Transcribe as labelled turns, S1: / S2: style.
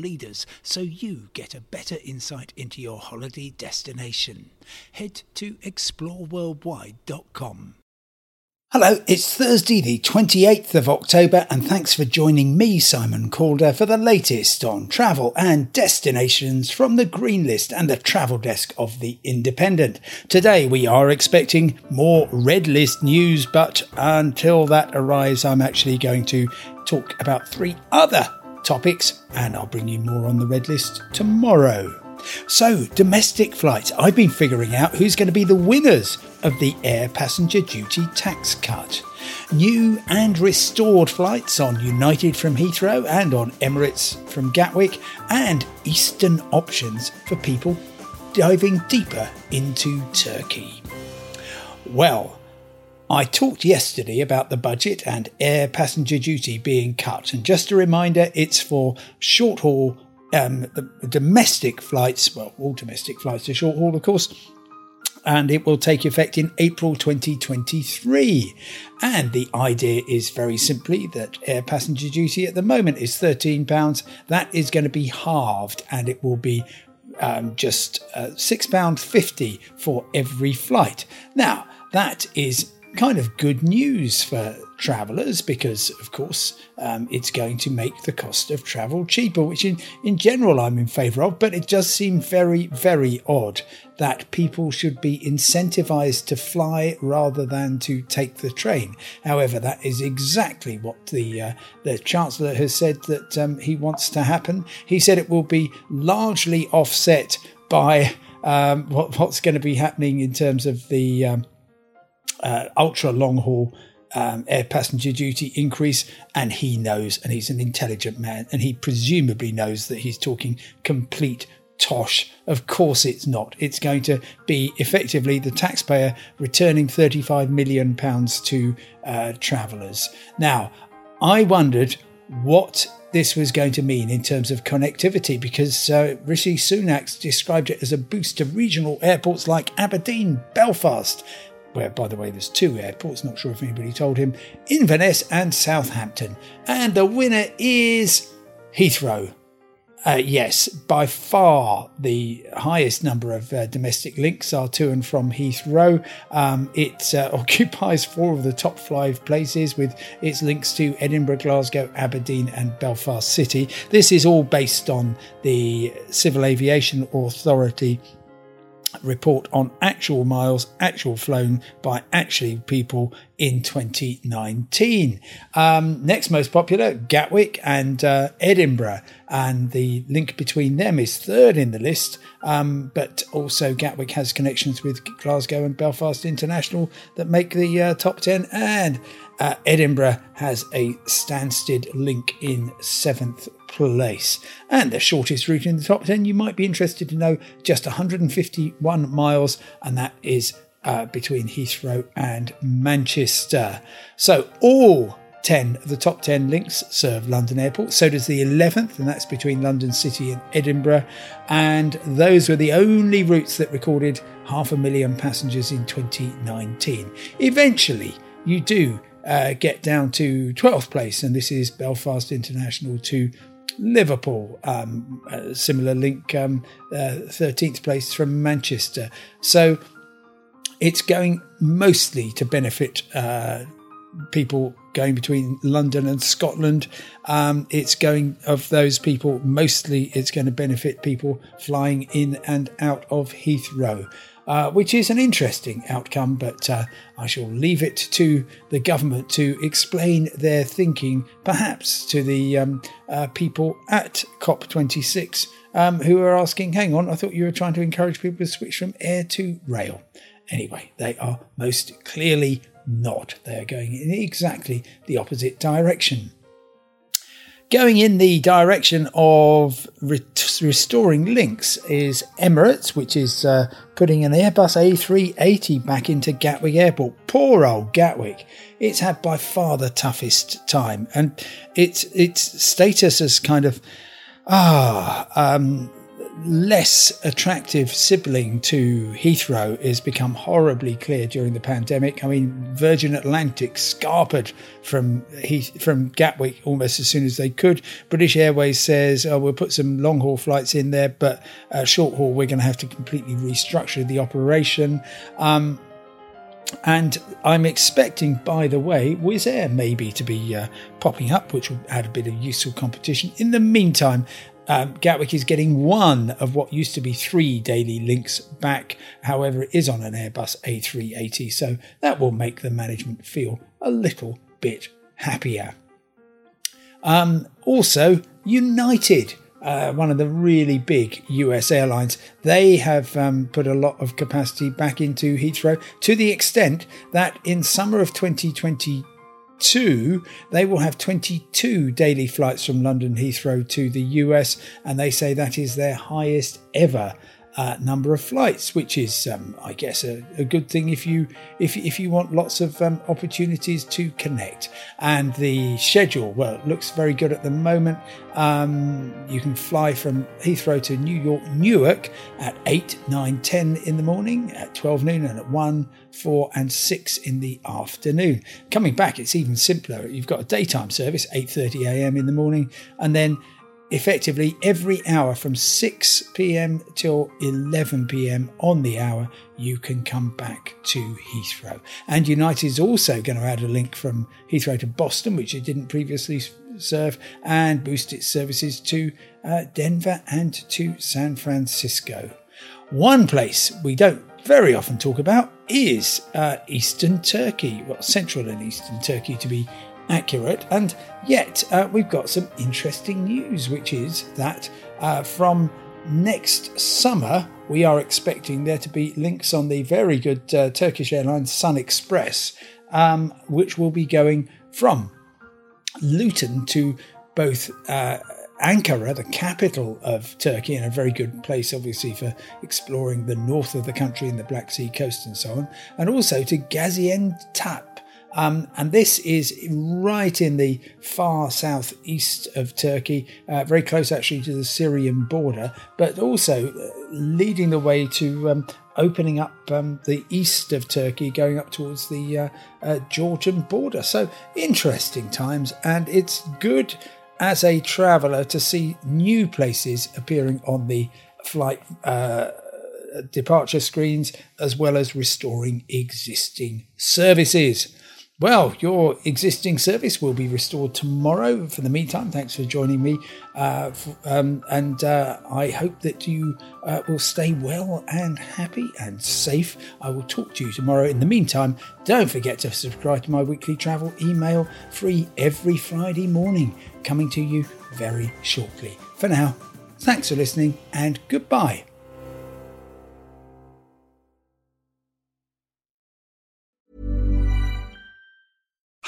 S1: leaders so you get a better insight into your holiday destination. Head to exploreworldwide.com. Hello, it's Thursday, the 28th of October, and thanks for joining me, Simon Calder, for the latest on travel and destinations from the Green List and the travel desk of The Independent. Today, we are expecting more Red List news, but until that arrives, I'm actually going to talk about three other topics, and I'll bring you more on the Red List tomorrow. So, domestic flights. I've been figuring out who's going to be the winners of the air passenger duty tax cut. New and restored flights on United from Heathrow and on Emirates from Gatwick, and Eastern options for people diving deeper into Turkey. Well, I talked yesterday about the budget and air passenger duty being cut, and just a reminder it's for short haul um, domestic flights, well, all domestic flights are short haul, of course, and it will take effect in April 2023. And the idea is very simply that air passenger duty at the moment is £13. That is going to be halved and it will be um, just uh, £6.50 for every flight. Now, that is kind of good news for travellers because, of course, um, it's going to make the cost of travel cheaper, which in, in general I'm in favour of, but it does seem very, very odd that people should be incentivised to fly rather than to take the train. However, that is exactly what the uh, the Chancellor has said that um, he wants to happen. He said it will be largely offset by um, what, what's going to be happening in terms of the um, uh, ultra long haul um, air passenger duty increase, and he knows, and he's an intelligent man, and he presumably knows that he's talking complete tosh. Of course, it's not. It's going to be effectively the taxpayer returning 35 million pounds to uh, travellers. Now, I wondered what this was going to mean in terms of connectivity because uh, Rishi Sunak described it as a boost to regional airports like Aberdeen, Belfast, where, by the way, there's two airports, not sure if anybody told him, Inverness and Southampton. And the winner is Heathrow. Uh, yes, by far the highest number of uh, domestic links are to and from Heathrow. Um, it uh, occupies four of the top five places with its links to Edinburgh, Glasgow, Aberdeen, and Belfast City. This is all based on the Civil Aviation Authority report on actual miles actual flown by actually people in 2019. Um, next most popular, Gatwick and uh, Edinburgh, and the link between them is third in the list. Um, but also Gatwick has connections with Glasgow and Belfast International that make the uh, top 10, and uh, Edinburgh has a Stansted link in seventh place. And the shortest route in the top 10, you might be interested to know, just 151 miles, and that is uh, between Heathrow and Manchester. So all 10 of the top 10 links serve London Airport. So does the 11th, and that's between London City and Edinburgh. And those were the only routes that recorded half a million passengers in 2019. Eventually, you do uh, get down to 12th place, and this is Belfast International to Liverpool. Um, similar link, um, uh, 13th place from Manchester. So it's going mostly to benefit uh, people going between London and Scotland. Um, it's going of those people mostly. It's going to benefit people flying in and out of Heathrow uh, which is an interesting outcome, but uh, I shall leave it to the government to explain their thinking, perhaps to the um, uh, people at COP26 um, who are asking, hang on, I thought you were trying to encourage people to switch from air to rail. Anyway, they are most clearly not. They are going in exactly the opposite direction. Going in the direction of re- restoring links is Emirates, which is uh, putting an Airbus A380 back into Gatwick Airport. Poor old Gatwick. It's had by far the toughest time, and its its status as kind of ah um, less attractive sibling to Heathrow has become horribly clear during the pandemic. I mean, Virgin Atlantic scarpered from Heath- from Gatwick almost as soon as they could. British Airways says, "Oh, we'll put some long haul flights in there, but uh, short haul we're going to have to completely restructure the operation." Um, and I'm expecting, by the way, Wizz Air maybe to be uh, popping up, which will add a bit of useful competition. In the meantime, um, Gatwick is getting one of what used to be three daily links back. However, it is on an Airbus A380, so that will make the management feel a little bit happier. Um, also, United. Uh, one of the really big US airlines, they have um, put a lot of capacity back into Heathrow to the extent that in summer of 2020, two, they will have 22 daily flights from London Heathrow to the US, and they say that is their highest ever uh, number of flights, which is, um, I guess, a, a, good thing if you if if you want lots of um, opportunities to connect. And the schedule, well, it looks very good at the moment. Um, you can fly from Heathrow to New York, Newark at 8, 9, 10 in the morning, at 12 noon, and at 1, 4, and 6 in the afternoon. Coming back, it's even simpler. You've got a daytime service, 8.30 a.m. in the morning, and then effectively every hour from 6 p.m. till 11 p.m. on the hour, you can come back to Heathrow. And United is also going to add a link from Heathrow to Boston, which it didn't previously serve, and boost its services to uh, Denver and to San Francisco. One place we don't very often talk about is uh, Eastern Turkey, well, Central and Eastern Turkey to be accurate. And yet, uh, we've got some interesting news, which is that uh, from next summer, we are expecting there to be links on the very good uh, Turkish Airlines Sun Express, um, which will be going from Luton to both. Uh, Ankara, the capital of Turkey, and a very good place, obviously, for exploring the north of the country and the Black Sea coast and so on, and also to Gaziantep, um, and this is right in the far southeast of Turkey, uh, very close actually to the Syrian border, but also uh, leading the way to um, opening up um, the east of Turkey, going up towards the uh, uh, Georgian border. So interesting times, and it's good as a traveller to see new places appearing on the flight uh, departure screens, as well as restoring existing services. Well, your existing service will be restored tomorrow. For the meantime, thanks for joining me. Uh, um, and uh, I hope that you uh, will stay well and happy and safe. I will talk to you tomorrow. In the meantime, don't forget to subscribe to my weekly travel email, free every Friday morning, coming to you very shortly. For now, thanks for listening and goodbye.